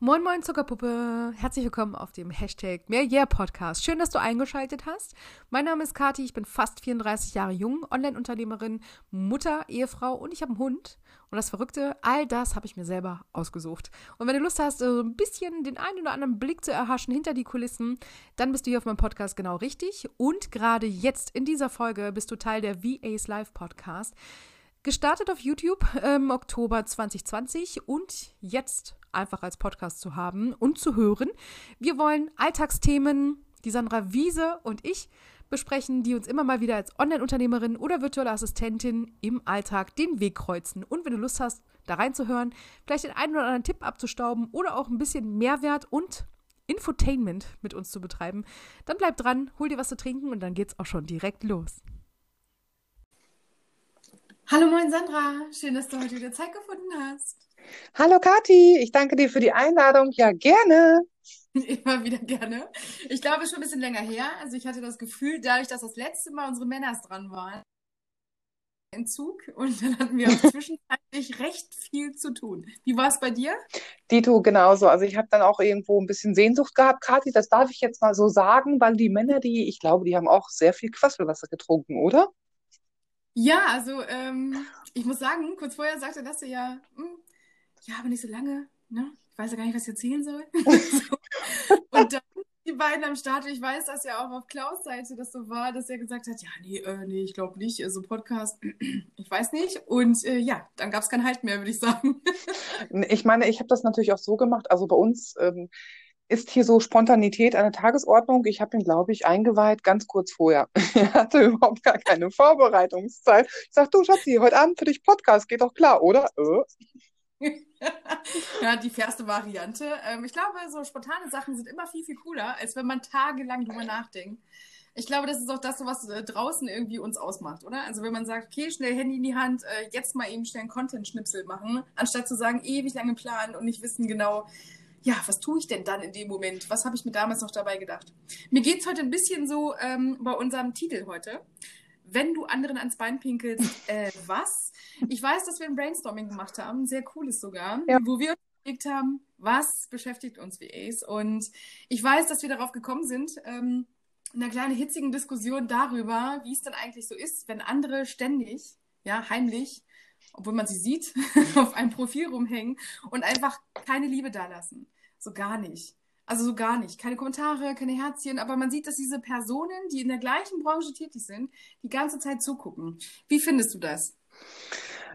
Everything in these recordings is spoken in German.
Moin Moin Zuckerpuppe, herzlich willkommen auf dem Hashtag Mehr Yeah Podcast. Schön, dass du eingeschaltet hast. Mein Name ist Kati, ich bin fast 34 Jahre jung, Online-Unternehmerin, Mutter, Ehefrau und ich habe einen Hund. Und das Verrückte, all das habe ich mir selber ausgesucht. Und wenn du Lust hast, so ein bisschen den einen oder anderen Blick zu erhaschen hinter die Kulissen, dann bist du hier auf meinem Podcast genau richtig. Und gerade jetzt in dieser Folge bist du Teil der VAs Live Podcast. Gestartet auf YouTube im ähm, Oktober 2020 und jetzt einfach als Podcast zu haben und zu hören. Wir wollen Alltagsthemen, die Sandra Wiese und ich besprechen, die uns immer mal wieder als Online-Unternehmerin oder virtuelle Assistentin im Alltag den Weg kreuzen. Und wenn du Lust hast, da reinzuhören, vielleicht den einen oder anderen Tipp abzustauben oder auch ein bisschen Mehrwert und Infotainment mit uns zu betreiben, dann bleib dran, hol dir was zu trinken und dann geht's auch schon direkt los. Hallo moin Sandra, schön, dass du heute wieder Zeit gefunden hast. Hallo Kathi, ich danke dir für die Einladung. Ja, gerne. Immer wieder gerne. Ich glaube, schon ein bisschen länger her. Also ich hatte das Gefühl, dadurch, dass das letzte Mal unsere Männers dran waren, Entzug und dann hatten wir auch zwischenzeitlich recht viel zu tun. Wie war es bei dir? Dito, genauso. Also ich habe dann auch irgendwo ein bisschen Sehnsucht gehabt. Kathi, das darf ich jetzt mal so sagen, weil die Männer, die, ich glaube, die haben auch sehr viel Quasselwasser getrunken, oder? Ja, also ähm, ich muss sagen, kurz vorher sagte das ja, hm, ja, aber nicht so lange, ne? Ich weiß ja gar nicht, was ich erzählen soll. Und dann die beiden am Start, ich weiß, dass ja auch auf Klaus Seite das so war, dass er gesagt hat, ja, nee, äh, nee, ich glaube nicht, so also Podcast, ich weiß nicht. Und äh, ja, dann gab es kein Halt mehr, würde ich sagen. ich meine, ich habe das natürlich auch so gemacht, also bei uns ähm, ist hier so Spontanität eine Tagesordnung. Ich habe ihn, glaube ich, eingeweiht ganz kurz vorher. er hatte überhaupt gar keine Vorbereitungszeit. Ich sage, du Schatzi, heute Abend für dich Podcast, geht doch klar, oder? Äh. ja, die fairste Variante. Ähm, ich glaube, so spontane Sachen sind immer viel, viel cooler, als wenn man tagelang drüber nachdenkt. Ich glaube, das ist auch das, was äh, draußen irgendwie uns ausmacht, oder? Also wenn man sagt, okay, schnell Handy in die Hand, äh, jetzt mal eben schnell einen Content-Schnipsel machen, anstatt zu sagen, ewig lange planen und nicht wissen genau, ja, was tue ich denn dann in dem Moment? Was habe ich mir damals noch dabei gedacht? Mir geht es heute ein bisschen so ähm, bei unserem Titel heute wenn du anderen ans Bein pinkelst, äh, was? Ich weiß, dass wir ein Brainstorming gemacht haben, sehr cooles sogar, ja. wo wir uns überlegt haben, was beschäftigt uns VAs? Und ich weiß, dass wir darauf gekommen sind, ähm, in einer kleinen hitzigen Diskussion darüber, wie es denn eigentlich so ist, wenn andere ständig, ja, heimlich, obwohl man sie sieht, auf einem Profil rumhängen und einfach keine Liebe dalassen. So gar nicht. Also so gar nicht. Keine Kommentare, keine Herzchen, aber man sieht, dass diese Personen, die in der gleichen Branche tätig sind, die ganze Zeit zugucken. Wie findest du das?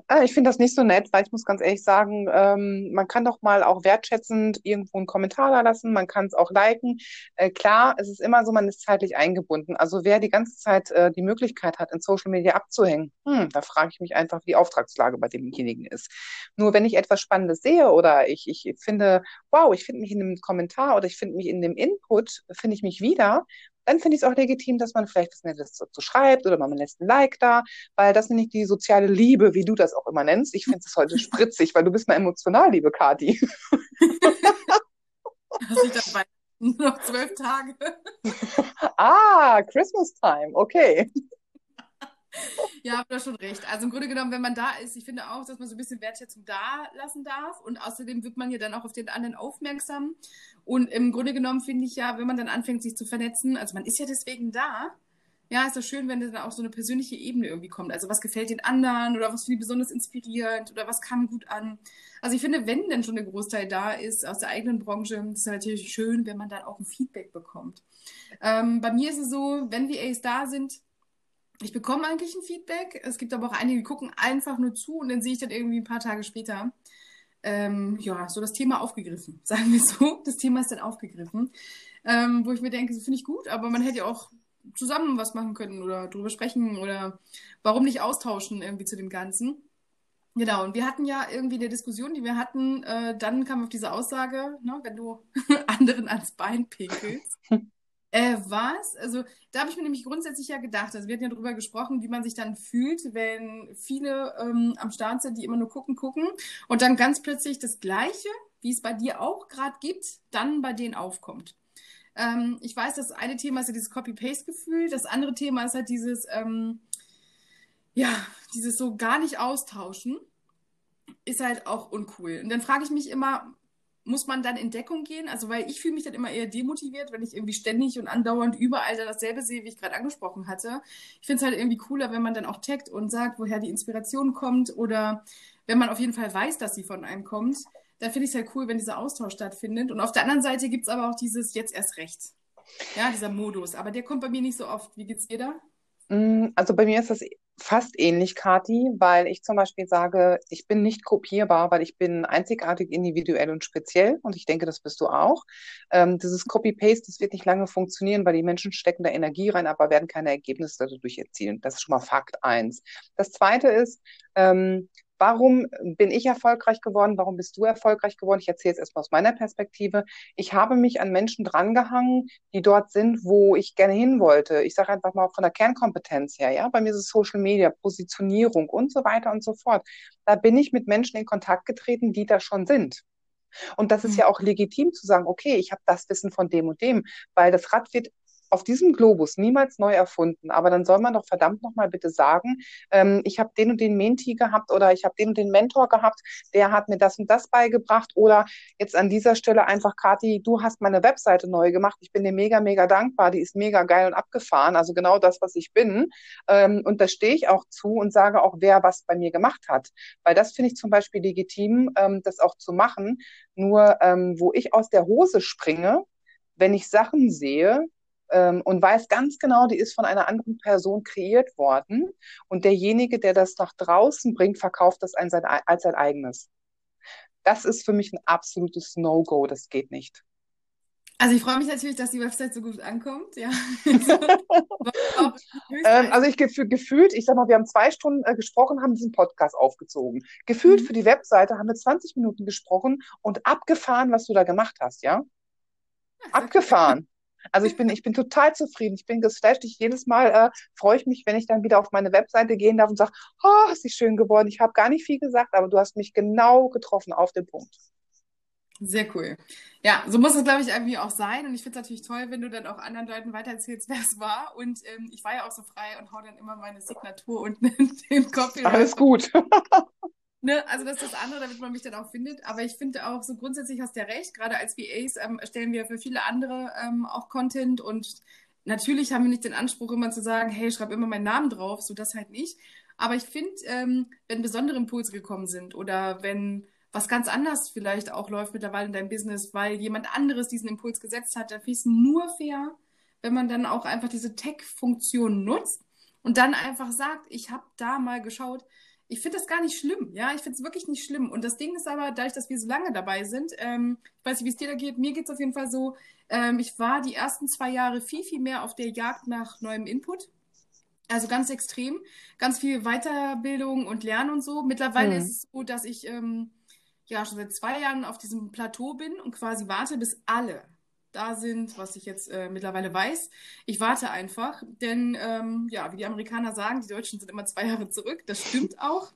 Äh, ich finde das nicht so nett, weil ich muss ganz ehrlich sagen, ähm, man kann doch mal auch wertschätzend irgendwo einen Kommentar da lassen, man kann es auch liken. Äh, klar, es ist immer so, man ist zeitlich eingebunden. Also wer die ganze Zeit äh, die Möglichkeit hat, in Social Media abzuhängen, hm, da frage ich mich einfach, wie die Auftragslage bei demjenigen ist. Nur wenn ich etwas Spannendes sehe oder ich, ich finde, wow, ich finde mich in dem Kommentar oder ich finde mich in dem Input, finde ich mich wieder, dann finde ich es auch legitim, dass man vielleicht was Nettes dazu schreibt oder man lässt ein Like da, weil das nämlich die soziale Liebe, wie du das auch immer nennst. Ich finde es heute spritzig, weil du bist mal emotional, liebe Kati. Dabei noch zwölf Tage. ah, Christmas Time, okay. Ja, habt ihr schon recht. Also im Grunde genommen, wenn man da ist, ich finde auch, dass man so ein bisschen Wertschätzung da lassen darf. Und außerdem wird man ja dann auch auf den anderen aufmerksam. Und im Grunde genommen finde ich ja, wenn man dann anfängt, sich zu vernetzen, also man ist ja deswegen da. Ja, ist doch schön, wenn dann auch so eine persönliche Ebene irgendwie kommt. Also was gefällt den anderen oder was finde ich besonders inspirierend oder was kam gut an. Also ich finde, wenn denn schon der Großteil da ist aus der eigenen Branche, ist es natürlich schön, wenn man dann auch ein Feedback bekommt. Ähm, bei mir ist es so, wenn VAs da sind, ich bekomme eigentlich ein Feedback. Es gibt aber auch einige, die gucken einfach nur zu und dann sehe ich dann irgendwie ein paar Tage später, ähm, ja, so das Thema aufgegriffen. Sagen wir so. Das Thema ist dann aufgegriffen. Ähm, wo ich mir denke, so finde ich gut, aber man hätte ja auch zusammen was machen können oder drüber sprechen oder warum nicht austauschen irgendwie zu dem Ganzen. Genau, und wir hatten ja irgendwie eine Diskussion, die wir hatten, äh, dann kam auf diese Aussage, ne, wenn du anderen ans Bein pinkelst, Äh, was? Also, da habe ich mir nämlich grundsätzlich ja gedacht, also wir hatten ja darüber gesprochen, wie man sich dann fühlt, wenn viele ähm, am Start sind, die immer nur gucken, gucken und dann ganz plötzlich das Gleiche, wie es bei dir auch gerade gibt, dann bei denen aufkommt. Ähm, ich weiß, das eine Thema ist ja dieses Copy-Paste-Gefühl, das andere Thema ist halt dieses, ähm, ja, dieses so gar nicht austauschen, ist halt auch uncool. Und dann frage ich mich immer, muss man dann in Deckung gehen? Also, weil ich fühle mich dann immer eher demotiviert, wenn ich irgendwie ständig und andauernd überall dann dasselbe sehe, wie ich gerade angesprochen hatte. Ich finde es halt irgendwie cooler, wenn man dann auch taggt und sagt, woher die Inspiration kommt oder wenn man auf jeden Fall weiß, dass sie von einem kommt. Dann finde ich es halt cool, wenn dieser Austausch stattfindet. Und auf der anderen Seite gibt es aber auch dieses jetzt erst recht. Ja, dieser Modus. Aber der kommt bei mir nicht so oft. Wie geht's dir da? Mm, also bei mir ist das fast ähnlich, Kati, weil ich zum Beispiel sage, ich bin nicht kopierbar, weil ich bin einzigartig, individuell und speziell und ich denke, das bist du auch. Ähm, dieses Copy-Paste, das wird nicht lange funktionieren, weil die Menschen stecken da Energie rein, aber werden keine Ergebnisse dadurch erzielen. Das ist schon mal Fakt eins. Das zweite ist, ähm, Warum bin ich erfolgreich geworden? Warum bist du erfolgreich geworden? Ich erzähle es erstmal aus meiner Perspektive. Ich habe mich an Menschen drangehangen, die dort sind, wo ich gerne hin wollte. Ich sage einfach mal von der Kernkompetenz her, ja. Bei mir ist es Social Media, Positionierung und so weiter und so fort. Da bin ich mit Menschen in Kontakt getreten, die da schon sind. Und das ist mhm. ja auch legitim zu sagen, okay, ich habe das Wissen von dem und dem, weil das Rad wird auf diesem Globus niemals neu erfunden. Aber dann soll man doch verdammt nochmal bitte sagen, ähm, ich habe den und den Menti gehabt oder ich habe den und den Mentor gehabt, der hat mir das und das beigebracht. Oder jetzt an dieser Stelle einfach, Kathi, du hast meine Webseite neu gemacht. Ich bin dir mega, mega dankbar. Die ist mega geil und abgefahren. Also genau das, was ich bin. Ähm, und da stehe ich auch zu und sage auch, wer was bei mir gemacht hat. Weil das finde ich zum Beispiel legitim, ähm, das auch zu machen. Nur ähm, wo ich aus der Hose springe, wenn ich Sachen sehe, ähm, und weiß ganz genau, die ist von einer anderen Person kreiert worden. Und derjenige, der das nach draußen bringt, verkauft das als sein, als sein eigenes. Das ist für mich ein absolutes No-Go. Das geht nicht. Also ich freue mich natürlich, dass die Website so gut ankommt, ja. ähm, also ich gef gefühlt, ich sag mal, wir haben zwei Stunden äh, gesprochen, haben diesen Podcast aufgezogen. Gefühlt mhm. für die Webseite haben wir 20 Minuten gesprochen und abgefahren, was du da gemacht hast, ja? ja abgefahren. Also ich bin, ich bin total zufrieden. Ich bin geflasht. Ich jedes Mal äh, freue ich mich, wenn ich dann wieder auf meine Webseite gehen darf und sage, oh, ist sie schön geworden. Ich habe gar nicht viel gesagt, aber du hast mich genau getroffen auf den Punkt. Sehr cool. Ja, so muss es, glaube ich, irgendwie auch sein. Und ich finde es natürlich toll, wenn du dann auch anderen Leuten weitererzählst, wer es war. Und ähm, ich war ja auch so frei und hau dann immer meine Signatur unten in den Kopf. Alles gut. Ne, also das ist das andere, damit man mich dann auch findet. Aber ich finde auch so grundsätzlich hast du ja recht. Gerade als VAs ähm, erstellen wir für viele andere ähm, auch Content und natürlich haben wir nicht den Anspruch immer zu sagen, hey, schreib immer meinen Namen drauf, so das halt nicht. Aber ich finde, ähm, wenn besondere Impulse gekommen sind oder wenn was ganz anders vielleicht auch läuft mittlerweile in deinem Business, weil jemand anderes diesen Impuls gesetzt hat, dann finde ich es nur fair, wenn man dann auch einfach diese Tech-Funktion nutzt und dann einfach sagt, ich habe da mal geschaut, ich finde das gar nicht schlimm. Ja, ich finde es wirklich nicht schlimm. Und das Ding ist aber, dadurch, dass wir so lange dabei sind, ähm, ich weiß nicht, wie es dir da geht, mir geht es auf jeden Fall so, ähm, ich war die ersten zwei Jahre viel, viel mehr auf der Jagd nach neuem Input. Also ganz extrem. Ganz viel Weiterbildung und Lernen und so. Mittlerweile hm. ist es so, dass ich ähm, ja schon seit zwei Jahren auf diesem Plateau bin und quasi warte, bis alle da sind, was ich jetzt äh, mittlerweile weiß. Ich warte einfach, denn ähm, ja, wie die Amerikaner sagen, die Deutschen sind immer zwei Jahre zurück. Das stimmt auch.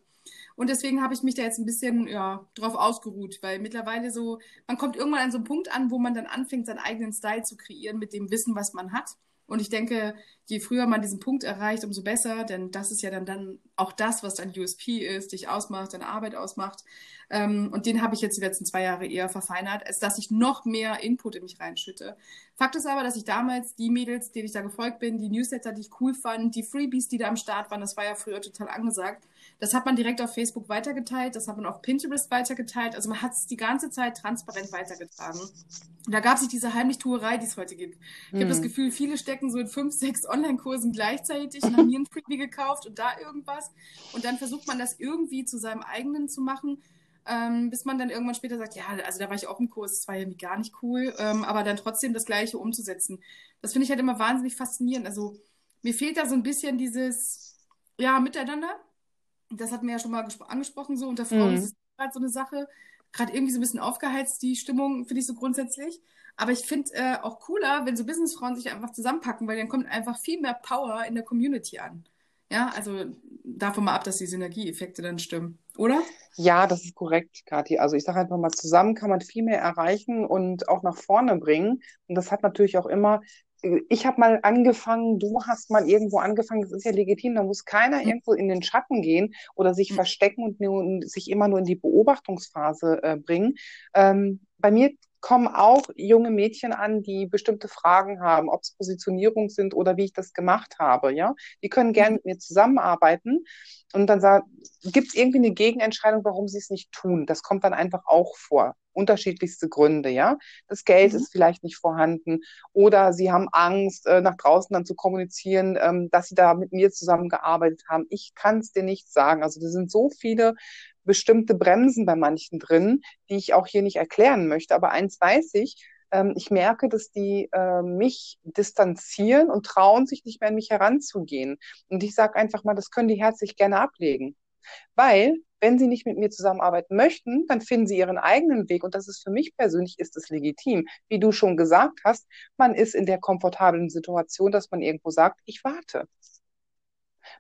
Und deswegen habe ich mich da jetzt ein bisschen ja, drauf ausgeruht, weil mittlerweile so, man kommt irgendwann an so einen Punkt an, wo man dann anfängt, seinen eigenen Style zu kreieren mit dem Wissen, was man hat. Und ich denke, je früher man diesen Punkt erreicht, umso besser, denn das ist ja dann, dann auch das, was dein USP ist, dich ausmacht, deine Arbeit ausmacht. Ähm, und den habe ich jetzt die letzten zwei Jahre eher verfeinert, als dass ich noch mehr Input in mich reinschütte. Fakt ist aber, dass ich damals die Mädels, denen ich da gefolgt bin, die Newsletter, die ich cool fand, die Freebies, die da am Start waren, das war ja früher total angesagt. Das hat man direkt auf Facebook weitergeteilt, das hat man auf Pinterest weitergeteilt. Also man hat es die ganze Zeit transparent weitergetragen. Und da gab es nicht diese Heimlichtuerei, die es heute gibt. Ich mhm. habe das Gefühl, viele stecken so in fünf, sechs Online-Kursen gleichzeitig und haben hier ein Freebie gekauft und da irgendwas. Und dann versucht man das irgendwie zu seinem eigenen zu machen ähm, bis man dann irgendwann später sagt, ja, also da war ich auch im Kurs, das war irgendwie gar nicht cool, ähm, aber dann trotzdem das Gleiche umzusetzen. Das finde ich halt immer wahnsinnig faszinierend. Also mir fehlt da so ein bisschen dieses, ja, Miteinander. Das hatten wir ja schon mal angesprochen, so unter Frauen mhm. ist es gerade so eine Sache. Gerade irgendwie so ein bisschen aufgeheizt, die Stimmung, finde ich so grundsätzlich. Aber ich finde äh, auch cooler, wenn so Businessfrauen sich einfach zusammenpacken, weil dann kommt einfach viel mehr Power in der Community an. Ja, also davon mal ab, dass die Synergieeffekte dann stimmen, oder? Ja, das ist korrekt, Kathi. Also ich sage einfach mal, zusammen kann man viel mehr erreichen und auch nach vorne bringen. Und das hat natürlich auch immer, ich habe mal angefangen, du hast mal irgendwo angefangen, das ist ja legitim, da muss keiner mhm. irgendwo in den Schatten gehen oder sich mhm. verstecken und, nur, und, sich immer nur in die Beobachtungsphase äh, bringen. Ähm, bei mir kommen auch junge Mädchen an, die bestimmte Fragen haben, ob es Positionierung sind oder wie ich das gemacht habe, ja. Die können gerne mit mir zusammenarbeiten und dann gibt es irgendwie eine Gegenentscheidung, warum sie es nicht tun. Das kommt dann einfach auch vor. Unterschiedlichste Gründe, ja. Das Geld mhm. ist vielleicht nicht vorhanden oder sie haben Angst, äh, nach draußen dann zu kommunizieren, ähm, dass sie da mit mir zusammengearbeitet haben. Ich kann es dir nicht sagen. Also, das sind so viele bestimmte Bremsen bei manchen drin, die ich auch hier nicht erklären möchte. Aber eins weiß ich, ähm, ich merke, dass die äh, mich distanzieren und trauen sich nicht mehr an mich heranzugehen. Und ich sage einfach mal, das können die herzlich gerne ablegen. Weil, wenn sie nicht mit mir zusammenarbeiten möchten, dann finden sie ihren eigenen Weg. Und das ist für mich persönlich, ist es legitim. Wie du schon gesagt hast, man ist in der komfortablen Situation, dass man irgendwo sagt, ich warte.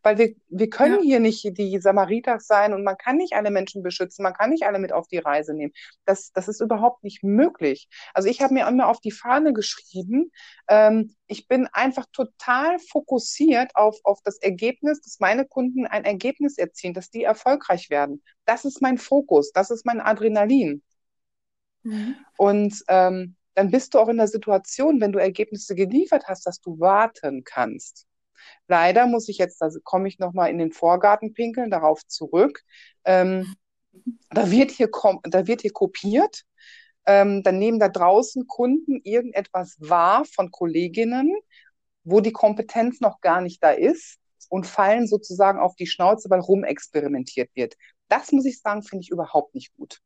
Weil wir, wir können ja. hier nicht die Samariter sein und man kann nicht alle Menschen beschützen, man kann nicht alle mit auf die Reise nehmen. Das, das ist überhaupt nicht möglich. Also ich habe mir immer auf die Fahne geschrieben, ähm, ich bin einfach total fokussiert auf, auf das Ergebnis, dass meine Kunden ein Ergebnis erzielen, dass die erfolgreich werden. Das ist mein Fokus, das ist mein Adrenalin. Mhm. Und ähm, dann bist du auch in der Situation, wenn du Ergebnisse geliefert hast, dass du warten kannst. Leider muss ich jetzt, da komme ich nochmal in den Vorgarten pinkeln, darauf zurück. Ähm, da, wird hier da wird hier kopiert. Ähm, dann nehmen da draußen Kunden irgendetwas wahr von Kolleginnen, wo die Kompetenz noch gar nicht da ist und fallen sozusagen auf die Schnauze, weil rumexperimentiert wird. Das muss ich sagen, finde ich überhaupt nicht gut.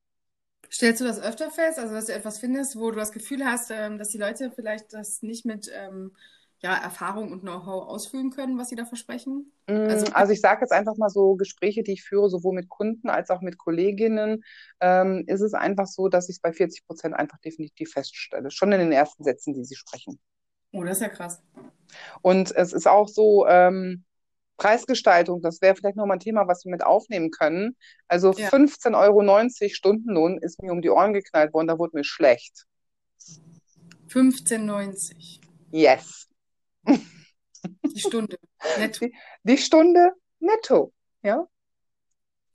Stellst du das öfter fest, also dass du etwas findest, wo du das Gefühl hast, ähm, dass die Leute vielleicht das nicht mit ähm, ja, Erfahrung und Know-how ausfüllen können, was Sie da versprechen? Also, mm, also ich sage jetzt einfach mal so, Gespräche, die ich führe, sowohl mit Kunden als auch mit Kolleginnen, ähm, ist es einfach so, dass ich es bei 40 Prozent einfach definitiv feststelle. Schon in den ersten Sätzen, die Sie sprechen. Oh, das ist ja krass. Und es ist auch so, ähm, Preisgestaltung, das wäre vielleicht nochmal ein Thema, was wir mit aufnehmen können. Also ja. 15,90 Euro Stundenlohn ist mir um die Ohren geknallt worden, da wurde mir schlecht. 15,90. Yes. Die Stunde netto. Die, die Stunde netto, ja.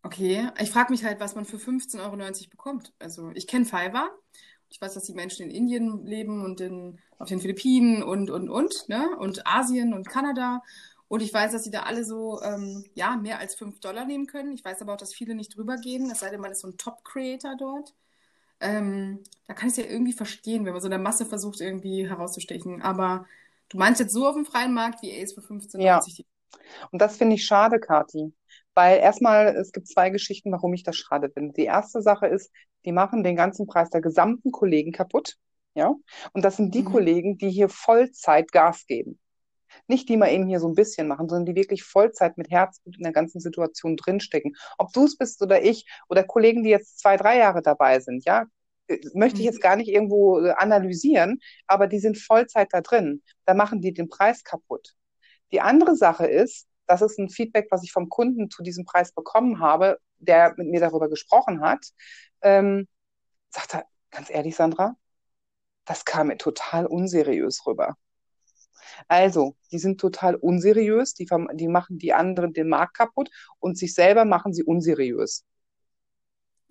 Okay, ich frage mich halt, was man für 15,90 Euro bekommt. Also ich kenne Fiverr. Ich weiß, dass die Menschen in Indien leben und in, auf den Philippinen und, und, und, ne? Und Asien und Kanada. Und ich weiß, dass sie da alle so, ähm, ja, mehr als 5 Dollar nehmen können. Ich weiß aber auch, dass viele nicht drüber gehen, es sei denn, man ist so ein Top-Creator dort. Ähm, da kann ich es ja irgendwie verstehen, wenn man so in der Masse versucht, irgendwie herauszustechen. Aber Du meinst jetzt so auf dem freien Markt wie Ace für 15,90? Ja. Und das finde ich schade, Kati. Weil erstmal, es gibt zwei Geschichten, warum ich das schade finde. Die erste Sache ist, die machen den ganzen Preis der gesamten Kollegen kaputt. Ja. Und das sind die mhm. Kollegen, die hier Vollzeit Gas geben. Nicht die mal eben hier so ein bisschen machen, sondern die wirklich Vollzeit mit Herzblut in der ganzen Situation drinstecken. Ob du es bist oder ich oder Kollegen, die jetzt zwei, drei Jahre dabei sind, ja, möchte ich jetzt gar nicht irgendwo äh, analysieren, aber die sind Vollzeit da drin. Da machen die den Preis kaputt. Die andere Sache ist, das ist ein Feedback, was ich vom Kunden zu diesem Preis bekommen habe, der mit mir darüber gesprochen hat. Ähm, sagt er, ganz ehrlich, Sandra, das kam mir total unseriös rüber. Also, die sind total unseriös, die, die machen die anderen den Markt kaputt und sich selber machen sie unseriös.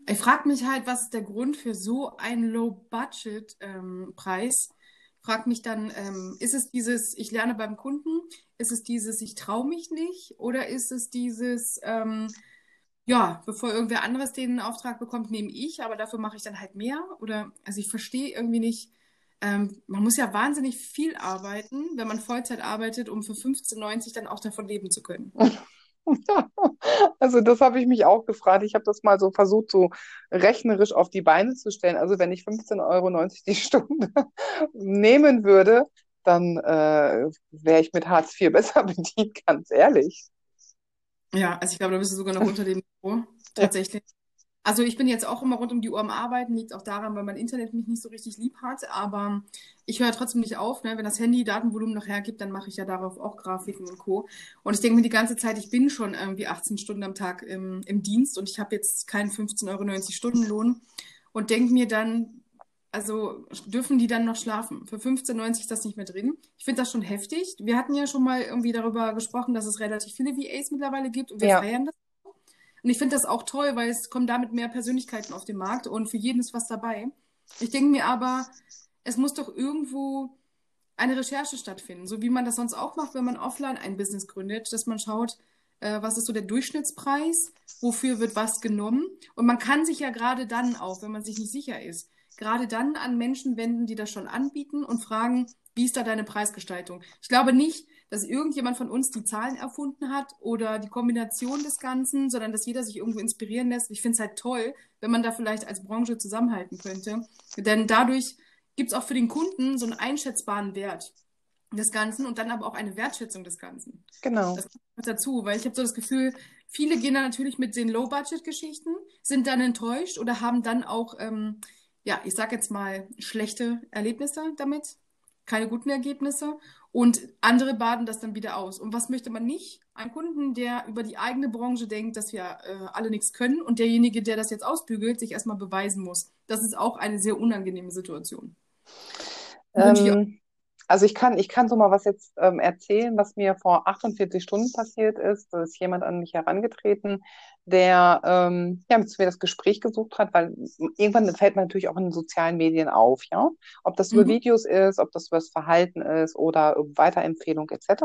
Ich frage mich halt, was ist der Grund für so einen Low-Budget-Preis? Ähm, frag mich dann, ähm, ist es dieses, ich lerne beim Kunden? Ist es dieses, ich traue mich nicht? Oder ist es dieses, ähm, ja, bevor irgendwer anderes den Auftrag bekommt, nehme ich, aber dafür mache ich dann halt mehr? Oder, also ich verstehe irgendwie nicht, ähm, man muss ja wahnsinnig viel arbeiten, wenn man Vollzeit arbeitet, um für 15,90 dann auch davon leben zu können. Also das habe ich mich auch gefragt. Ich habe das mal so versucht, so rechnerisch auf die Beine zu stellen. Also wenn ich 15,90 Euro die Stunde nehmen würde, dann äh, wäre ich mit Hartz IV besser bedient, ganz ehrlich. Ja, also ich glaube, da bist du sogar noch unter dem Niveau, tatsächlich. Also ich bin jetzt auch immer rund um die Uhr am Arbeiten, liegt auch daran, weil mein Internet mich nicht so richtig lieb hat, aber ich höre trotzdem nicht auf. Ne? Wenn das Handy Datenvolumen noch hergibt, dann mache ich ja darauf auch Grafiken und Co. Und ich denke mir die ganze Zeit, ich bin schon irgendwie 18 Stunden am Tag im, im Dienst und ich habe jetzt keinen 15,90 Euro Stundenlohn und denke mir dann, also dürfen die dann noch schlafen? Für 15,90 ist das nicht mehr drin. Ich finde das schon heftig. Wir hatten ja schon mal irgendwie darüber gesprochen, dass es relativ viele VAs mittlerweile gibt und wir ja. feiern das und ich finde das auch toll, weil es kommen damit mehr Persönlichkeiten auf den Markt und für jeden ist was dabei. Ich denke mir aber, es muss doch irgendwo eine Recherche stattfinden, so wie man das sonst auch macht, wenn man offline ein Business gründet, dass man schaut, äh, was ist so der Durchschnittspreis, wofür wird was genommen. Und man kann sich ja gerade dann auch, wenn man sich nicht sicher ist, gerade dann an Menschen wenden, die das schon anbieten und fragen, wie ist da deine Preisgestaltung? Ich glaube nicht, dass irgendjemand von uns die Zahlen erfunden hat oder die Kombination des Ganzen, sondern dass jeder sich irgendwo inspirieren lässt. Ich finde es halt toll, wenn man da vielleicht als Branche zusammenhalten könnte. Denn dadurch gibt es auch für den Kunden so einen einschätzbaren Wert des Ganzen und dann aber auch eine Wertschätzung des Ganzen. Genau. Das kommt dazu, weil ich habe so das Gefühl, viele gehen dann natürlich mit den Low-Budget-Geschichten, sind dann enttäuscht oder haben dann auch, ähm, ja, ich sag jetzt mal, schlechte Erlebnisse damit, keine guten Ergebnisse und andere baden das dann wieder aus. Und was möchte man nicht? Ein Kunden, der über die eigene Branche denkt, dass wir äh, alle nichts können und derjenige, der das jetzt ausbügelt, sich erstmal beweisen muss. Das ist auch eine sehr unangenehme Situation. Ähm, also ich kann, ich kann so mal was jetzt ähm, erzählen, was mir vor 48 Stunden passiert ist. Da ist jemand an mich herangetreten, der ähm, ja, mit mir das Gespräch gesucht hat, weil irgendwann fällt man natürlich auch in den sozialen Medien auf, ja. Ob das mhm. über Videos ist, ob das über das Verhalten ist oder Weiterempfehlung etc.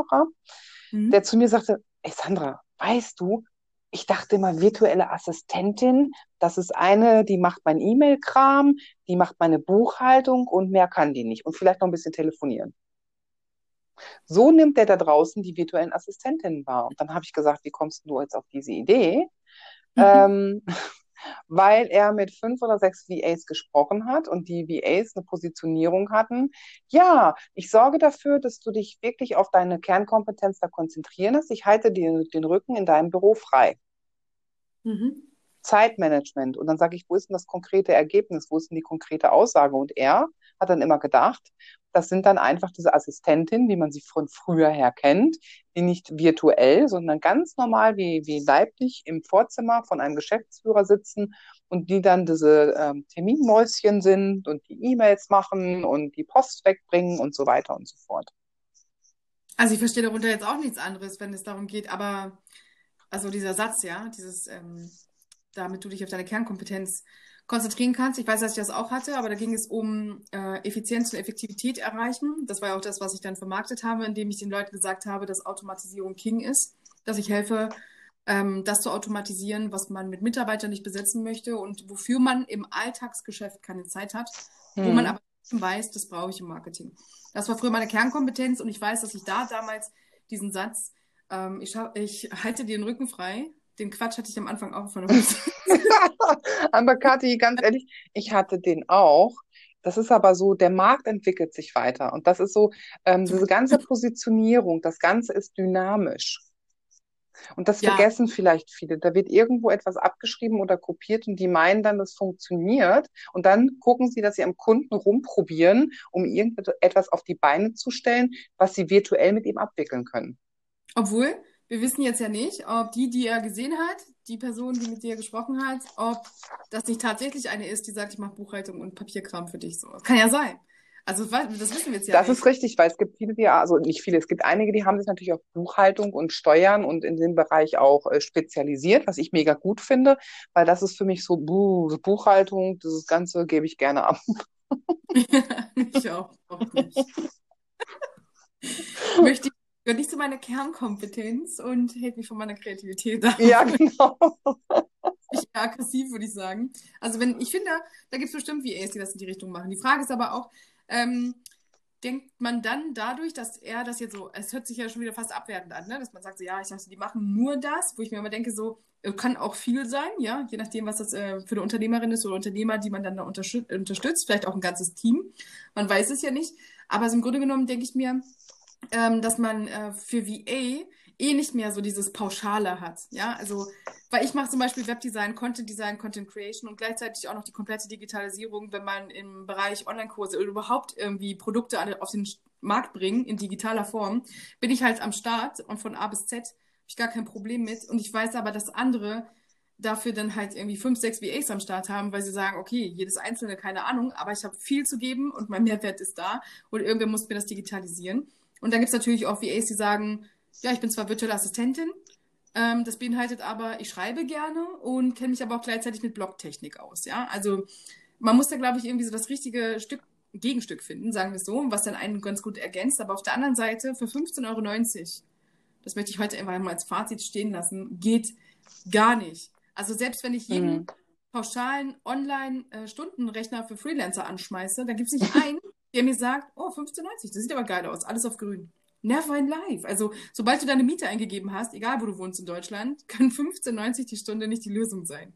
Mhm. Der zu mir sagte, ey Sandra, weißt du, ich dachte immer, virtuelle Assistentin, das ist eine, die macht mein E-Mail-Kram, die macht meine Buchhaltung und mehr kann die nicht und vielleicht noch ein bisschen telefonieren. So nimmt der da draußen die virtuellen Assistentinnen wahr. Und dann habe ich gesagt, wie kommst du jetzt auf diese Idee? Mhm. Ähm, weil er mit fünf oder sechs VAs gesprochen hat und die VAs eine Positionierung hatten. Ja, ich sorge dafür, dass du dich wirklich auf deine Kernkompetenz da konzentrieren lässt. Ich halte dir den Rücken in deinem Büro frei. Mhm. Zeitmanagement. Und dann sage ich, wo ist denn das konkrete Ergebnis? Wo ist denn die konkrete Aussage? Und er hat dann immer gedacht, das sind dann einfach diese Assistentinnen, wie man sie von früher her kennt, die nicht virtuell, sondern ganz normal wie, wie leiblich im Vorzimmer von einem Geschäftsführer sitzen und die dann diese ähm, Terminmäuschen sind und die E-Mails machen und die Post wegbringen und so weiter und so fort. Also ich verstehe darunter jetzt auch nichts anderes, wenn es darum geht, aber also dieser Satz, ja, dieses, ähm, damit du dich auf deine Kernkompetenz konzentrieren kannst. Ich weiß, dass ich das auch hatte, aber da ging es um äh, Effizienz und Effektivität erreichen. Das war ja auch das, was ich dann vermarktet habe, indem ich den Leuten gesagt habe, dass Automatisierung King ist, dass ich helfe, ähm, das zu automatisieren, was man mit Mitarbeitern nicht besetzen möchte und wofür man im Alltagsgeschäft keine Zeit hat, hm. wo man aber weiß, das brauche ich im Marketing. Das war früher meine Kernkompetenz und ich weiß, dass ich da damals diesen Satz, ähm, ich, ich halte dir den Rücken frei, den Quatsch hatte ich am Anfang auch von uns. aber Kathi, ganz ehrlich, ich hatte den auch. Das ist aber so, der Markt entwickelt sich weiter. Und das ist so, ähm, diese ganze Positionierung, das Ganze ist dynamisch. Und das ja. vergessen vielleicht viele. Da wird irgendwo etwas abgeschrieben oder kopiert und die meinen dann, das funktioniert. Und dann gucken sie, dass sie am Kunden rumprobieren, um irgendetwas auf die Beine zu stellen, was sie virtuell mit ihm abwickeln können. Obwohl, wir wissen jetzt ja nicht, ob die, die er gesehen hat, die Person, die mit dir gesprochen hat, ob das nicht tatsächlich eine ist, die sagt, ich mache Buchhaltung und Papierkram für dich. So, kann ja sein. Also das wissen wir jetzt ja Das nicht. ist richtig, weil es gibt viele, die, also nicht viele, es gibt einige, die haben sich natürlich auf Buchhaltung und Steuern und in dem Bereich auch äh, spezialisiert, was ich mega gut finde, weil das ist für mich so, buh, Buchhaltung, dieses Ganze gebe ich gerne ab. ich auch, auch nicht. Möchte ich gehört nicht zu meiner Kernkompetenz und hält mich von meiner Kreativität ab. Ja, genau. Ich bin aggressiv, würde ich sagen. Also wenn, ich finde, da gibt es bestimmt VAs, die das in die Richtung machen. Die Frage ist aber auch, ähm, denkt man dann dadurch, dass er das jetzt so, es hört sich ja schon wieder fast abwertend an, ne? dass man sagt so, ja, ich dachte, die machen nur das, wo ich mir immer denke, so, äh, kann auch viel sein, ja, je nachdem, was das äh, für eine Unternehmerin ist oder Unternehmer, die man dann da unterstützt, vielleicht auch ein ganzes Team. Man weiß es ja nicht. Aber also im Grunde genommen denke ich mir, ähm, dass man äh, für VA eh nicht mehr so dieses Pauschale hat. Ja, also, weil ich mache zum Beispiel Webdesign, Content Design, Content Creation und gleichzeitig auch noch die komplette Digitalisierung, wenn man im Bereich Online-Kurse oder überhaupt irgendwie Produkte auf den Markt bringen in digitaler Form, bin ich halt am Start und von A bis Z habe ich gar kein Problem mit. Und ich weiß aber, dass andere dafür dann halt irgendwie fünf, sechs VAs am Start haben, weil sie sagen, okay, jedes einzelne, keine Ahnung, aber ich habe viel zu geben und mein Mehrwert ist da und irgendwer muss mir das digitalisieren. Und dann gibt es natürlich auch VAs, die sagen, ja, ich bin zwar virtuelle Assistentin, ähm, das beinhaltet aber, ich schreibe gerne und kenne mich aber auch gleichzeitig mit Blogtechnik aus. Ja, also man muss da, glaube ich, irgendwie so das richtige Stück, Gegenstück finden, sagen wir so, was dann einen ganz gut ergänzt. Aber auf der anderen Seite für 15,90 Euro, das möchte ich heute einfach mal als Fazit stehen lassen, geht gar nicht. Also selbst wenn ich jeden mhm. pauschalen Online-Stundenrechner für Freelancer anschmeiße, dann gibt es nicht einen, der mir sagt, oh, 15,90, das sieht aber geil aus, alles auf grün. Never in life. Also, sobald du deine Miete eingegeben hast, egal wo du wohnst in Deutschland, kann 15,90 die Stunde nicht die Lösung sein.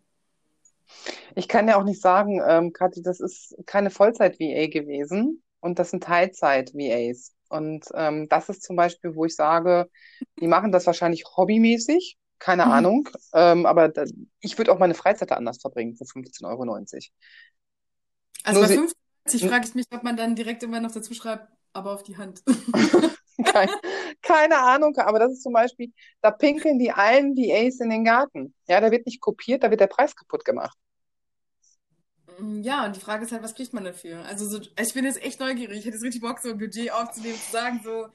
Ich kann ja auch nicht sagen, ähm, Kathi, das ist keine Vollzeit-VA gewesen und das sind Teilzeit-VAs. Und ähm, das ist zum Beispiel, wo ich sage, die machen das wahrscheinlich hobbymäßig, keine mhm. Ahnung, ähm, aber da, ich würde auch meine Freizeit anders verbringen für 15,90 Euro. Also Nur bei 15,90 frage ich mich, ob man dann direkt immer noch dazu schreibt, aber auf die Hand. keine, keine Ahnung, aber das ist zum Beispiel, da pinkeln die allen VAs in den Garten. Ja, da wird nicht kopiert, da wird der Preis kaputt gemacht. Mm, ja, und die Frage ist halt, was kriegt man dafür? Also so, ich bin jetzt echt neugierig. Ich hätte jetzt richtig Bock, so ein Budget aufzunehmen, zu sagen, so,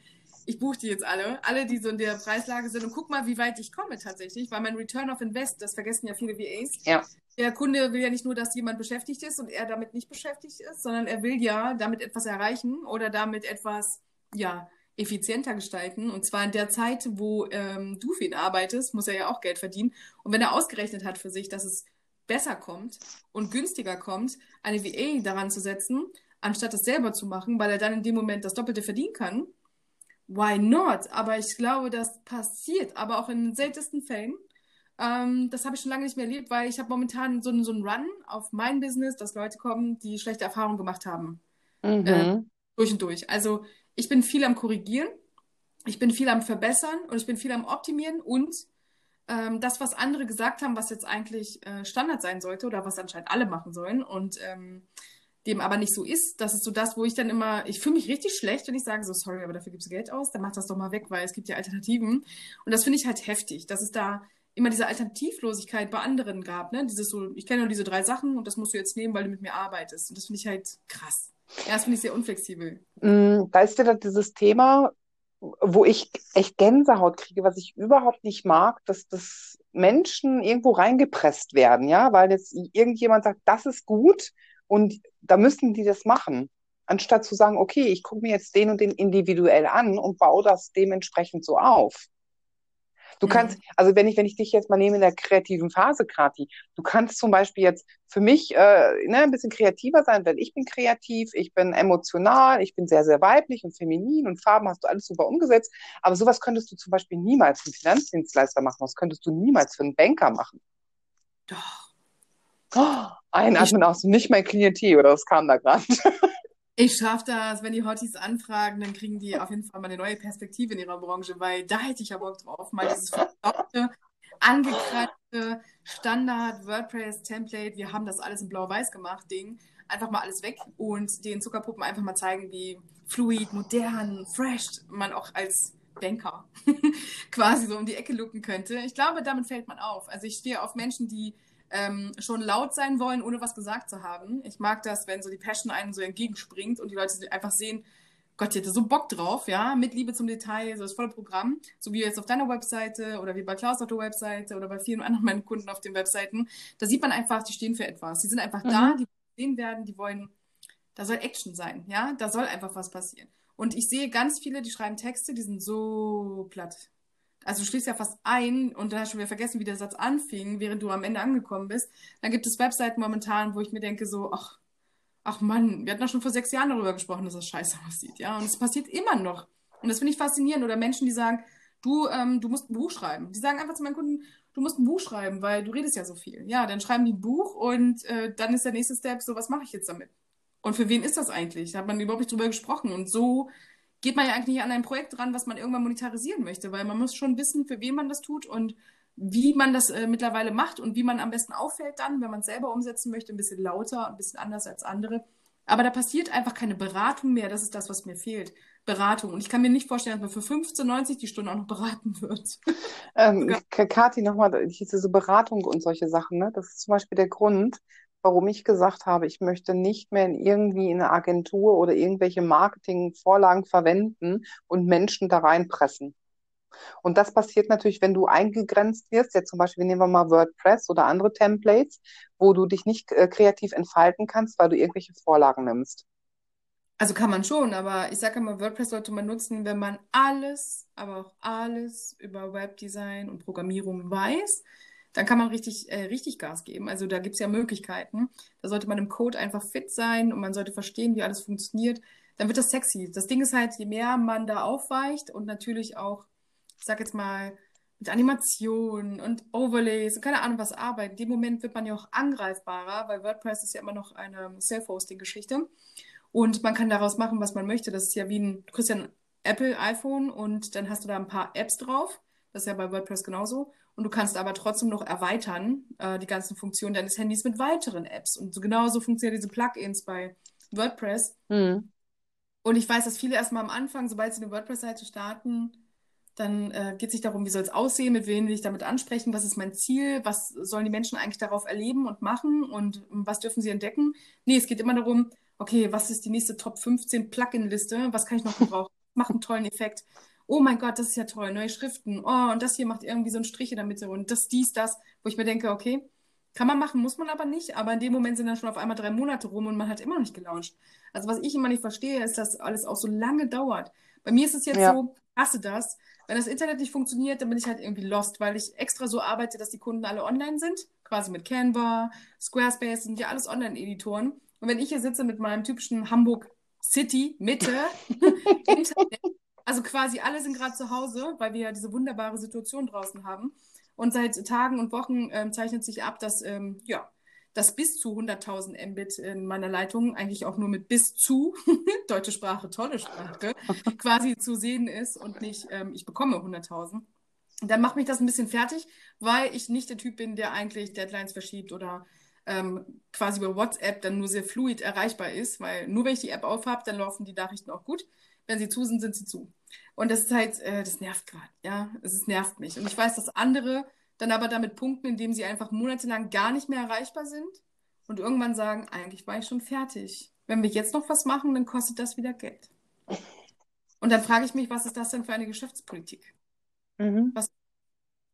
ich buche die jetzt alle, alle, die so in der Preislage sind und guck mal, wie weit ich komme tatsächlich, weil mein Return of Invest, das vergessen ja viele VAs. Ja. Der Kunde will ja nicht nur, dass jemand beschäftigt ist und er damit nicht beschäftigt ist, sondern er will ja damit etwas erreichen oder damit etwas, ja, effizienter gestalten. Und zwar in der Zeit, wo ähm, du für ihn arbeitest, muss er ja auch Geld verdienen. Und wenn er ausgerechnet hat für sich, dass es besser kommt und günstiger kommt, eine VA daran zu setzen, anstatt es selber zu machen, weil er dann in dem Moment das Doppelte verdienen kann, why not? Aber ich glaube, das passiert, aber auch in den seltensten Fällen. Ähm, das habe ich schon lange nicht mehr erlebt, weil ich habe momentan so, so einen Run auf mein Business, dass Leute kommen, die schlechte Erfahrungen gemacht haben. Mhm. Äh, durch und durch. Also ich bin viel am Korrigieren, ich bin viel am Verbessern und ich bin viel am Optimieren und ähm, das, was andere gesagt haben, was jetzt eigentlich äh, Standard sein sollte oder was anscheinend alle machen sollen und ähm, dem aber nicht so ist, das ist so das, wo ich dann immer, ich fühle mich richtig schlecht, wenn ich sage so, sorry, aber dafür gibst du Geld aus, dann mach das doch mal weg, weil es gibt ja Alternativen. Und das finde ich halt heftig, dass es da immer diese Alternativlosigkeit bei anderen gab, ne? Dieses so, ich kenne nur diese drei Sachen und das musst du jetzt nehmen, weil du mit mir arbeitest. Und das finde ich halt krass. Ja, das finde ich sehr unflexibel. Mm, da ist wieder dieses Thema, wo ich echt Gänsehaut kriege, was ich überhaupt nicht mag, dass das Menschen irgendwo reingepresst werden, ja, weil jetzt irgendjemand sagt, das ist gut und da müssen die das machen, anstatt zu sagen, okay, ich gucke mir jetzt den und den individuell an und baue das dementsprechend so auf. Du mhm. kannst, also wenn ich, wenn ich dich jetzt mal nehme in der kreativen Phase, Krati, du kannst zum Beispiel jetzt für mich äh, ne, ein bisschen kreativer sein, weil ich bin kreativ, ich bin emotional, ich bin sehr, sehr weiblich und feminin und Farben hast du alles super umgesetzt. Aber sowas könntest du zum Beispiel niemals für einen Finanzdienstleister machen, das könntest du niemals für einen Banker machen. Doch. Oh, einatmen auch so nicht mein Klientel, oder was kam da gerade? Ich schaffe das, wenn die Hotties anfragen, dann kriegen die auf jeden Fall mal eine neue Perspektive in ihrer Branche, weil da hätte ich ja Bock drauf, mal dieses verdammte, angekratzte Standard WordPress Template, wir haben das alles in blau-weiß gemacht, Ding, einfach mal alles weg und den Zuckerpuppen einfach mal zeigen, wie fluid, modern, fresh man auch als Banker quasi so um die Ecke lucken könnte. Ich glaube, damit fällt man auf. Also ich stehe auf Menschen, die ähm, schon laut sein wollen, ohne was gesagt zu haben. Ich mag das, wenn so die Passion einem so entgegenspringt und die Leute einfach sehen, Gott, ich hätte so Bock drauf, ja, mit Liebe zum Detail, so das volle Programm, so wie jetzt auf deiner Webseite oder wie bei Klaus auf der Webseite oder bei vielen anderen meinen Kunden auf den Webseiten. Da sieht man einfach, die stehen für etwas. Die sind einfach mhm. da, die sehen werden, die wollen, da soll Action sein, ja, da soll einfach was passieren. Und ich sehe ganz viele, die schreiben Texte, die sind so platt also du schließt ja fast ein und dann hast du wieder vergessen, wie der Satz anfing, während du am Ende angekommen bist. Dann gibt es Webseiten momentan, wo ich mir denke so, ach, ach Mann, wir hatten doch schon vor sechs Jahren darüber gesprochen, dass das scheiße aussieht, ja. Und es passiert immer noch. Und das finde ich faszinierend. Oder Menschen, die sagen, du, ähm, du musst ein Buch schreiben. Die sagen einfach zu meinen Kunden, du musst ein Buch schreiben, weil du redest ja so viel. Ja, dann schreiben die ein Buch und äh, dann ist der nächste Step so, was mache ich jetzt damit? Und für wen ist das eigentlich? Da hat man überhaupt nicht drüber gesprochen. Und so geht man ja eigentlich nicht an ein Projekt dran, was man irgendwann monetarisieren möchte, weil man muss schon wissen, für wen man das tut und wie man das äh, mittlerweile macht und wie man am besten auffällt dann, wenn man es selber umsetzen möchte, ein bisschen lauter, ein bisschen anders als andere. Aber da passiert einfach keine Beratung mehr. Das ist das, was mir fehlt. Beratung. Und ich kann mir nicht vorstellen, dass man für 15,90 die Stunde auch noch beraten wird. Ähm, Kathi, nochmal, diese Beratung und solche Sachen, ne? das ist zum Beispiel der Grund, warum ich gesagt habe, ich möchte nicht mehr in irgendwie eine Agentur oder irgendwelche Marketingvorlagen verwenden und Menschen da reinpressen. Und das passiert natürlich, wenn du eingegrenzt wirst, jetzt zum Beispiel, nehmen wir mal WordPress oder andere Templates, wo du dich nicht äh, kreativ entfalten kannst, weil du irgendwelche Vorlagen nimmst. Also kann man schon, aber ich sage immer, WordPress sollte man nutzen, wenn man alles, aber auch alles über Webdesign und Programmierung weiß. Dann kann man richtig, äh, richtig Gas geben. Also da gibt es ja Möglichkeiten. Da sollte man im Code einfach fit sein und man sollte verstehen, wie alles funktioniert. Dann wird das sexy. Das Ding ist halt, je mehr man da aufweicht und natürlich auch, ich sag jetzt mal, mit Animationen und Overlays und keine Ahnung was arbeiten, in dem Moment wird man ja auch angreifbarer, weil WordPress ist ja immer noch eine Self-Hosting-Geschichte. Und man kann daraus machen, was man möchte. Das ist ja wie ein, du kriegst ja ein Apple iPhone und dann hast du da ein paar Apps drauf. Das ist ja bei WordPress genauso. Und du kannst aber trotzdem noch erweitern, äh, die ganzen Funktionen deines Handys mit weiteren Apps. Und so genauso funktionieren diese Plugins bei WordPress. Mhm. Und ich weiß, dass viele erstmal am Anfang, sobald sie eine WordPress-Seite starten, dann äh, geht es sich darum, wie soll es aussehen, mit wem will ich damit ansprechen, was ist mein Ziel, was sollen die Menschen eigentlich darauf erleben und machen und was dürfen sie entdecken. Nee, es geht immer darum, okay, was ist die nächste Top 15 Plugin-Liste? Was kann ich noch gebrauchen? Macht einen tollen Effekt. Oh mein Gott, das ist ja toll, neue Schriften. Oh, und das hier macht irgendwie so einen Strich in der Mitte und das, dies, das, wo ich mir denke, okay, kann man machen, muss man aber nicht. Aber in dem Moment sind dann schon auf einmal drei Monate rum und man hat immer noch nicht gelauncht. Also was ich immer nicht verstehe, ist, dass alles auch so lange dauert. Bei mir ist es jetzt ja. so, hasse das. Wenn das Internet nicht funktioniert, dann bin ich halt irgendwie lost, weil ich extra so arbeite, dass die Kunden alle online sind. Quasi mit Canva, Squarespace, sind ja alles Online-Editoren. Und wenn ich hier sitze mit meinem typischen Hamburg City, Mitte, Internet, also quasi alle sind gerade zu Hause, weil wir ja diese wunderbare Situation draußen haben. Und seit Tagen und Wochen ähm, zeichnet sich ab, dass ähm, ja, das bis zu 100.000 Mbit in meiner Leitung eigentlich auch nur mit bis zu, deutsche Sprache, tolle Sprache, quasi zu sehen ist und nicht, ähm, ich bekomme 100.000. Dann macht mich das ein bisschen fertig, weil ich nicht der Typ bin, der eigentlich Deadlines verschiebt oder ähm, quasi über WhatsApp dann nur sehr fluid erreichbar ist, weil nur wenn ich die App aufhabe, dann laufen die Nachrichten auch gut. Wenn sie zu sind, sind sie zu. Und das ist halt, äh, das nervt gerade, ja, es nervt mich. Und ich weiß, dass andere dann aber damit punkten, indem sie einfach monatelang gar nicht mehr erreichbar sind und irgendwann sagen, eigentlich war ich schon fertig. Wenn wir jetzt noch was machen, dann kostet das wieder Geld. Und dann frage ich mich, was ist das denn für eine Geschäftspolitik? Mhm. Was,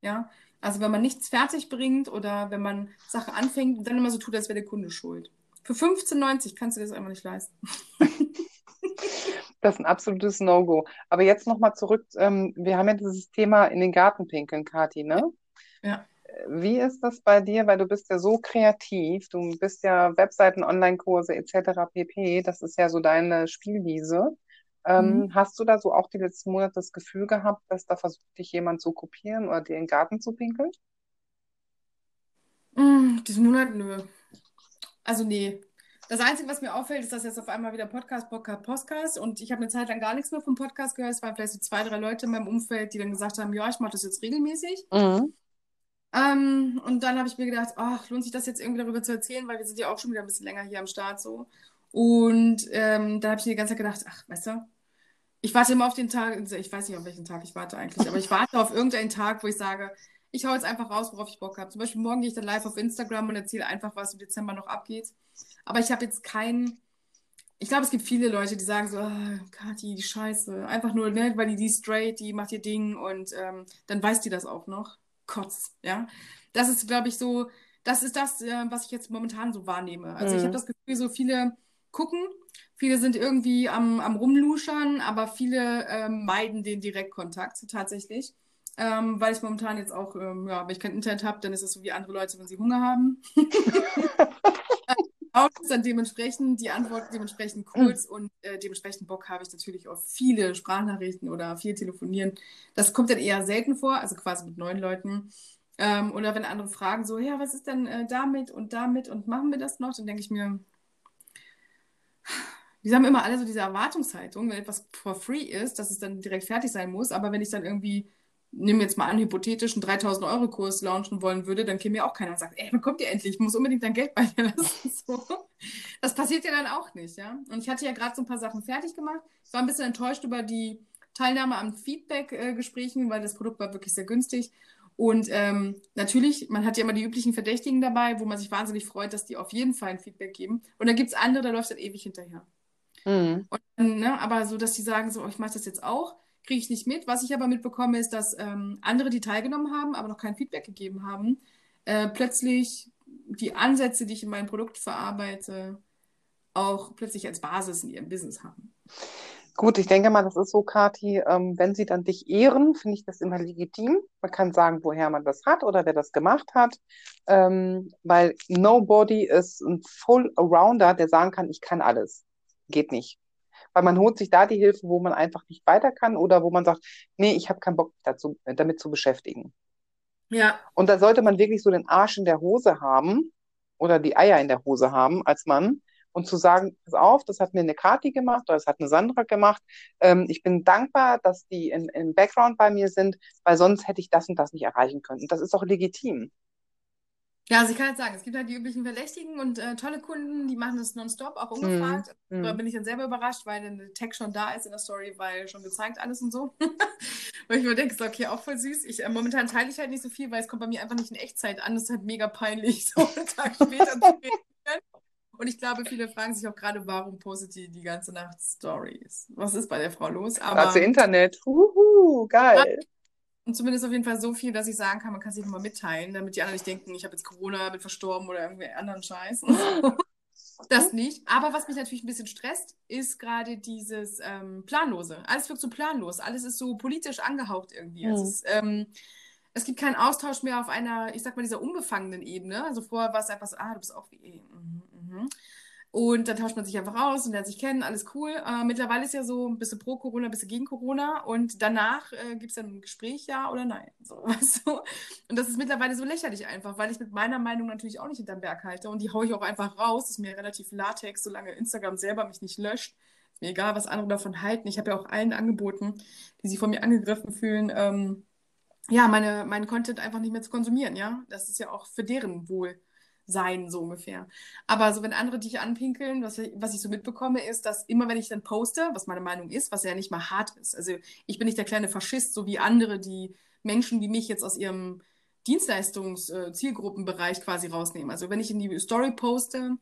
ja, also wenn man nichts fertig bringt oder wenn man Sachen anfängt und dann immer so tut, als wäre der Kunde schuld. Für 15,90 kannst du das einfach nicht leisten. Das ist ein absolutes No-Go. Aber jetzt nochmal zurück. Ähm, wir haben ja dieses Thema in den Garten pinkeln, Kathi, ne? Ja. Wie ist das bei dir? Weil du bist ja so kreativ. Du bist ja Webseiten, Online-Kurse etc. pp. Das ist ja so deine Spielwiese. Ähm, mhm. Hast du da so auch die letzten Monate das Gefühl gehabt, dass da versucht, dich jemand zu kopieren oder dir in den Garten zu pinkeln? Mm, diesen Monat, nö. Also nee. Das Einzige, was mir auffällt, ist, dass jetzt auf einmal wieder Podcast, Podcast, Podcast und ich habe eine Zeit lang gar nichts mehr vom Podcast gehört. Es waren vielleicht so zwei, drei Leute in meinem Umfeld, die dann gesagt haben, ja, ich mache das jetzt regelmäßig. Mhm. Ähm, und dann habe ich mir gedacht, ach, lohnt sich das jetzt irgendwie darüber zu erzählen, weil wir sind ja auch schon wieder ein bisschen länger hier am Start so. Und ähm, da habe ich mir die ganze Zeit gedacht, ach, weißt du, ich warte immer auf den Tag, ich weiß nicht, auf welchen Tag ich warte eigentlich, aber ich warte auf irgendeinen Tag, wo ich sage, ich hau jetzt einfach raus, worauf ich Bock habe. Zum Beispiel morgen gehe ich dann live auf Instagram und erzähle einfach, was im Dezember noch abgeht. Aber ich habe jetzt keinen. Ich glaube, es gibt viele Leute, die sagen so, oh, Kathi, die Scheiße. Einfach nur, ne, weil die, die straight, die macht ihr Ding und ähm, dann weiß die das auch noch. Kotz, ja. Das ist, glaube ich, so, das ist das, äh, was ich jetzt momentan so wahrnehme. Also mhm. ich habe das Gefühl, so viele gucken, viele sind irgendwie am, am Rumluschern, aber viele ähm, meiden den Direktkontakt tatsächlich. Ähm, weil ich momentan jetzt auch, ähm, ja, wenn ich kein Internet habe, dann ist es so wie andere Leute, wenn sie Hunger haben. auch ist dann dementsprechend die Antwort dementsprechend kurz und äh, dementsprechend Bock habe ich natürlich auf viele Sprachnachrichten oder viel telefonieren. Das kommt dann eher selten vor, also quasi mit neuen Leuten. Ähm, oder wenn andere fragen so, ja, was ist denn äh, damit und damit und machen wir das noch? Dann denke ich mir, die haben immer alle so diese Erwartungshaltung, wenn etwas for free ist, dass es dann direkt fertig sein muss. Aber wenn ich dann irgendwie, nehmen wir jetzt mal an, hypothetisch einen 3000 Euro Kurs launchen wollen würde, dann käme mir auch keiner und sagt, ey, wann kommt ihr endlich? Ich muss unbedingt dein Geld bei mir lassen. So. Das passiert ja dann auch nicht, ja. Und ich hatte ja gerade so ein paar Sachen fertig gemacht. Ich war ein bisschen enttäuscht über die Teilnahme an Feedback-Gesprächen, weil das Produkt war wirklich sehr günstig. Und ähm, natürlich, man hat ja immer die üblichen Verdächtigen dabei, wo man sich wahnsinnig freut, dass die auf jeden Fall ein Feedback geben. Und dann gibt es andere, da läuft es dann ewig hinterher. Mhm. Und, ne, aber so, dass die sagen, so, oh, ich mache das jetzt auch. Kriege ich nicht mit. Was ich aber mitbekomme, ist, dass ähm, andere, die teilgenommen haben, aber noch kein Feedback gegeben haben, äh, plötzlich die Ansätze, die ich in meinem Produkt verarbeite, auch plötzlich als Basis in ihrem Business haben. Gut, ich denke mal, das ist so, Kathi, ähm, wenn sie dann dich ehren, finde ich das immer legitim. Man kann sagen, woher man das hat oder wer das gemacht hat, ähm, weil nobody ist ein Full Arounder, der sagen kann, ich kann alles. Geht nicht. Weil man holt sich da die Hilfe, wo man einfach nicht weiter kann oder wo man sagt, nee, ich habe keinen Bock dazu, damit zu beschäftigen. Ja. Und da sollte man wirklich so den Arsch in der Hose haben oder die Eier in der Hose haben als Mann und zu sagen, pass auf, das hat mir eine Kati gemacht oder das hat eine Sandra gemacht. Ähm, ich bin dankbar, dass die in, im Background bei mir sind, weil sonst hätte ich das und das nicht erreichen können. Und das ist auch legitim. Ja, also ich kann jetzt sagen, es gibt halt die üblichen Verdächtigen und äh, tolle Kunden, die machen das nonstop, auch ungefragt. Mm, mm. Da bin ich dann selber überrascht, weil der Tag schon da ist in der Story, weil schon gezeigt alles und so. weil ich mir denke, so, okay, auch voll süß. Ich, äh, momentan teile ich halt nicht so viel, weil es kommt bei mir einfach nicht in Echtzeit an. Das ist halt mega peinlich, so einen Tag später zu reden. Und ich glaube, viele fragen sich auch gerade, warum postet die die ganze Nacht Stories? Was ist bei der Frau los? Aber das Internet. Uhu, geil. Und zumindest auf jeden Fall so viel, dass ich sagen kann, man kann sich nochmal mitteilen, damit die anderen nicht denken, ich habe jetzt Corona, bin verstorben oder irgendwie anderen Scheiß. das nicht. Aber was mich natürlich ein bisschen stresst, ist gerade dieses ähm, Planlose. Alles wirkt so planlos. Alles ist so politisch angehaucht irgendwie. Mhm. Es, ist, ähm, es gibt keinen Austausch mehr auf einer, ich sag mal, dieser unbefangenen Ebene. Also vorher war es einfach so, ah, du bist auch wie, mhm, mhm. Und dann tauscht man sich einfach aus und lernt sich kennen, alles cool. Äh, mittlerweile ist ja so ein bisschen pro Corona, ein bisschen gegen Corona. Und danach äh, gibt es dann ein Gespräch, ja oder nein. So, weißt du? Und das ist mittlerweile so lächerlich einfach, weil ich mit meiner Meinung natürlich auch nicht hinterm Berg halte. Und die haue ich auch einfach raus. Ist mir relativ Latex, solange Instagram selber mich nicht löscht. Ist mir egal, was andere davon halten. Ich habe ja auch allen angeboten, die sich von mir angegriffen fühlen, ähm, ja, meine, meinen Content einfach nicht mehr zu konsumieren, ja. Das ist ja auch für deren Wohl sein, so ungefähr. Aber so, wenn andere dich anpinkeln, was, was ich so mitbekomme, ist, dass immer, wenn ich dann poste, was meine Meinung ist, was ja nicht mal hart ist, also ich bin nicht der kleine Faschist, so wie andere, die Menschen wie mich jetzt aus ihrem Dienstleistungs-Zielgruppenbereich äh, quasi rausnehmen. Also wenn ich in die Story poste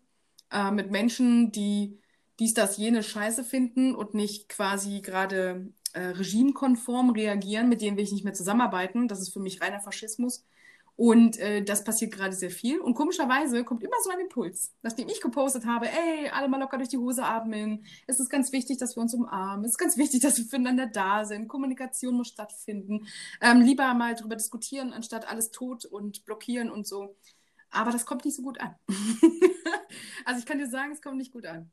äh, mit Menschen, die dies, das, jene Scheiße finden und nicht quasi gerade äh, regimekonform reagieren, mit denen will ich nicht mehr zusammenarbeiten. Das ist für mich reiner Faschismus. Und äh, das passiert gerade sehr viel. Und komischerweise kommt immer so ein Impuls. Nachdem ich gepostet habe, ey, alle mal locker durch die Hose atmen. Es ist ganz wichtig, dass wir uns umarmen. Es ist ganz wichtig, dass wir füreinander da sind. Kommunikation muss stattfinden. Ähm, lieber mal darüber diskutieren, anstatt alles tot und blockieren und so. Aber das kommt nicht so gut an. also ich kann dir sagen, es kommt nicht gut an.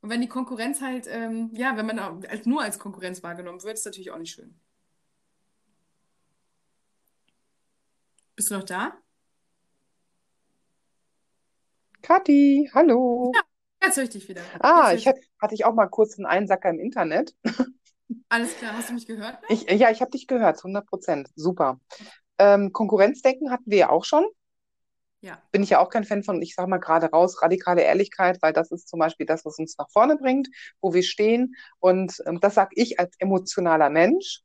Und wenn die Konkurrenz halt, ähm, ja, wenn man nur als Konkurrenz wahrgenommen wird, ist natürlich auch nicht schön. Bist du noch da? Kathi, hallo. Ja, jetzt höre ich dich wieder. Ah, ich hatte, hatte ich auch mal kurz einen Einsacker im Internet. Alles klar, hast du mich gehört? Ich, ja, ich habe dich gehört, 100 Prozent. Super. Ähm, Konkurrenzdenken hatten wir ja auch schon. Ja. Bin ich ja auch kein Fan von, ich sage mal gerade raus, radikale Ehrlichkeit, weil das ist zum Beispiel das, was uns nach vorne bringt, wo wir stehen. Und ähm, das sage ich als emotionaler Mensch,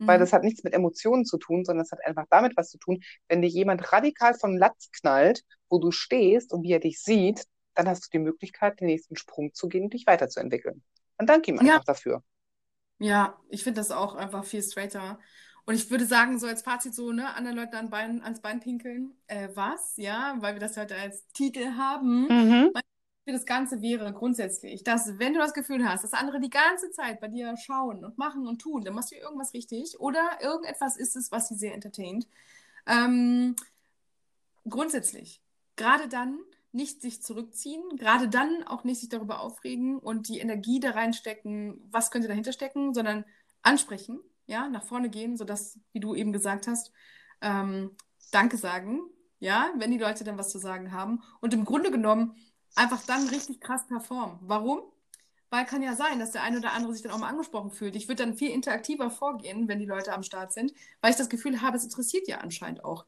weil mhm. das hat nichts mit Emotionen zu tun, sondern es hat einfach damit was zu tun. Wenn dir jemand radikal vom Latz knallt, wo du stehst und wie er dich sieht, dann hast du die Möglichkeit, den nächsten Sprung zu gehen und dich weiterzuentwickeln. Und danke ihm einfach ja. dafür. Ja, ich finde das auch einfach viel straighter. Und ich würde sagen, so als Fazit so, ne, anderen Leuten an Bein, ans Bein pinkeln, äh, was, ja, weil wir das heute als Titel haben. Mhm für das Ganze wäre grundsätzlich, dass wenn du das Gefühl hast, dass andere die ganze Zeit bei dir schauen und machen und tun, dann machst du irgendwas richtig oder irgendetwas ist es, was sie sehr entertaint. Ähm, grundsätzlich, gerade dann nicht sich zurückziehen, gerade dann auch nicht sich darüber aufregen und die Energie da reinstecken, was könnte dahinter stecken, sondern ansprechen, ja, nach vorne gehen, sodass, wie du eben gesagt hast, ähm, Danke sagen, ja, wenn die Leute dann was zu sagen haben. Und im Grunde genommen einfach dann richtig krass performen. Warum? Weil kann ja sein, dass der eine oder andere sich dann auch mal angesprochen fühlt. Ich würde dann viel interaktiver vorgehen, wenn die Leute am Start sind, weil ich das Gefühl habe, es interessiert ja anscheinend auch.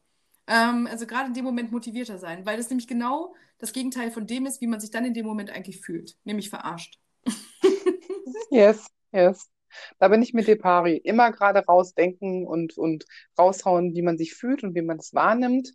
Ähm, also gerade in dem Moment motivierter sein, weil das nämlich genau das Gegenteil von dem ist, wie man sich dann in dem Moment eigentlich fühlt, nämlich verarscht. yes, yes. Da bin ich mit dir, Pari. Immer gerade rausdenken und, und raushauen, wie man sich fühlt und wie man es wahrnimmt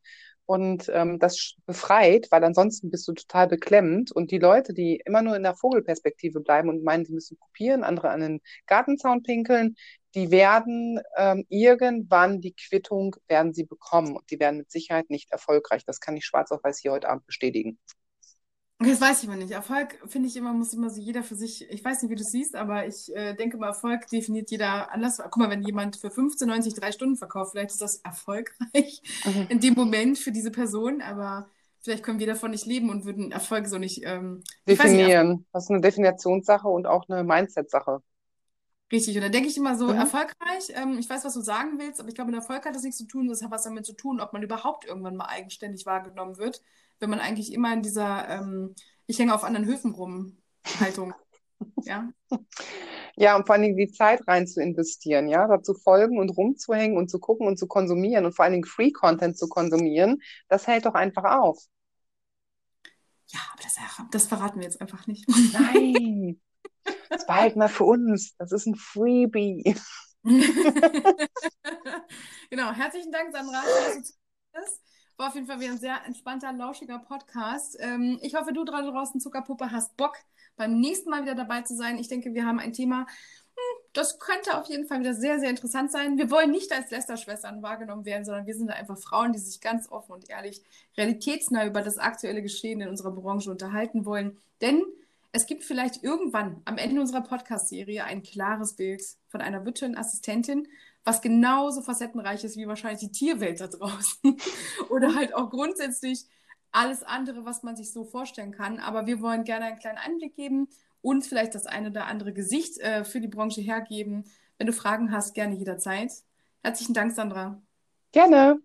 und ähm, das befreit, weil ansonsten bist du total beklemmt. Und die Leute, die immer nur in der Vogelperspektive bleiben und meinen, sie müssen kopieren, andere an den Gartenzaun pinkeln, die werden ähm, irgendwann die Quittung werden sie bekommen und die werden mit Sicherheit nicht erfolgreich. Das kann ich schwarz auf weiß hier heute Abend bestätigen. Das weiß ich immer nicht. Erfolg finde ich immer, muss immer so jeder für sich, ich weiß nicht, wie du es siehst, aber ich äh, denke mal, Erfolg definiert jeder anders. Guck mal, wenn jemand für 15,90 drei Stunden verkauft, vielleicht ist das erfolgreich mhm. in dem Moment für diese Person, aber vielleicht können wir davon nicht leben und würden Erfolg so nicht ähm, definieren. Nicht, das ist eine Definitionssache und auch eine Mindset-Sache. Richtig, und dann denke ich immer so, mhm. erfolgreich, ähm, ich weiß, was du sagen willst, aber ich glaube, mit Erfolg hat das nichts zu tun, das hat was damit zu tun, ob man überhaupt irgendwann mal eigenständig wahrgenommen wird wenn man eigentlich immer in dieser ähm, Ich hänge auf anderen Höfen rum Haltung. ja. Ja, und vor allen Dingen die Zeit rein zu investieren, ja, da zu folgen und rumzuhängen und zu gucken und zu konsumieren und vor allen Dingen Free-Content zu konsumieren, das hält doch einfach auf. Ja, aber das, das verraten wir jetzt einfach nicht. Nein, das behalten wir für uns. Das ist ein Freebie. genau, herzlichen Dank, Sandra. War auf jeden Fall wieder ein sehr entspannter, lauschiger Podcast. Ähm, ich hoffe, du draußen, Zuckerpuppe, hast Bock, beim nächsten Mal wieder dabei zu sein. Ich denke, wir haben ein Thema, hm, das könnte auf jeden Fall wieder sehr, sehr interessant sein. Wir wollen nicht als Lästerschwestern wahrgenommen werden, sondern wir sind einfach Frauen, die sich ganz offen und ehrlich, realitätsnah über das aktuelle Geschehen in unserer Branche unterhalten wollen. Denn es gibt vielleicht irgendwann am Ende unserer Podcast-Serie ein klares Bild von einer virtuellen Assistentin, was genauso facettenreich ist wie wahrscheinlich die Tierwelt da draußen. Oder halt auch grundsätzlich alles andere, was man sich so vorstellen kann. Aber wir wollen gerne einen kleinen Einblick geben und vielleicht das eine oder andere Gesicht äh, für die Branche hergeben. Wenn du Fragen hast, gerne jederzeit. Herzlichen Dank, Sandra. Gerne.